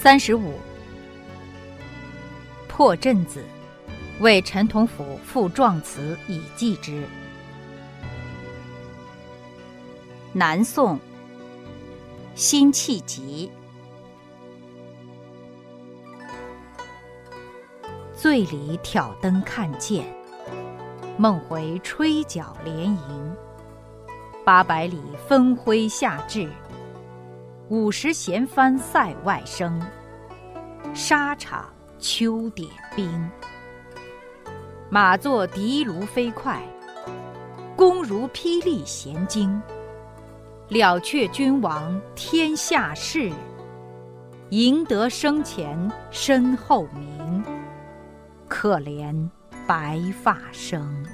三十五，破阵子，为陈同甫赋壮词以寄之。南宋，辛弃疾。醉里挑灯看剑，梦回吹角连营。八百里分麾下炙，五十弦翻塞外声。沙场秋点兵，马作的卢飞快，弓如霹雳弦惊。了却君王天下事，赢得生前身后名。可怜白发生。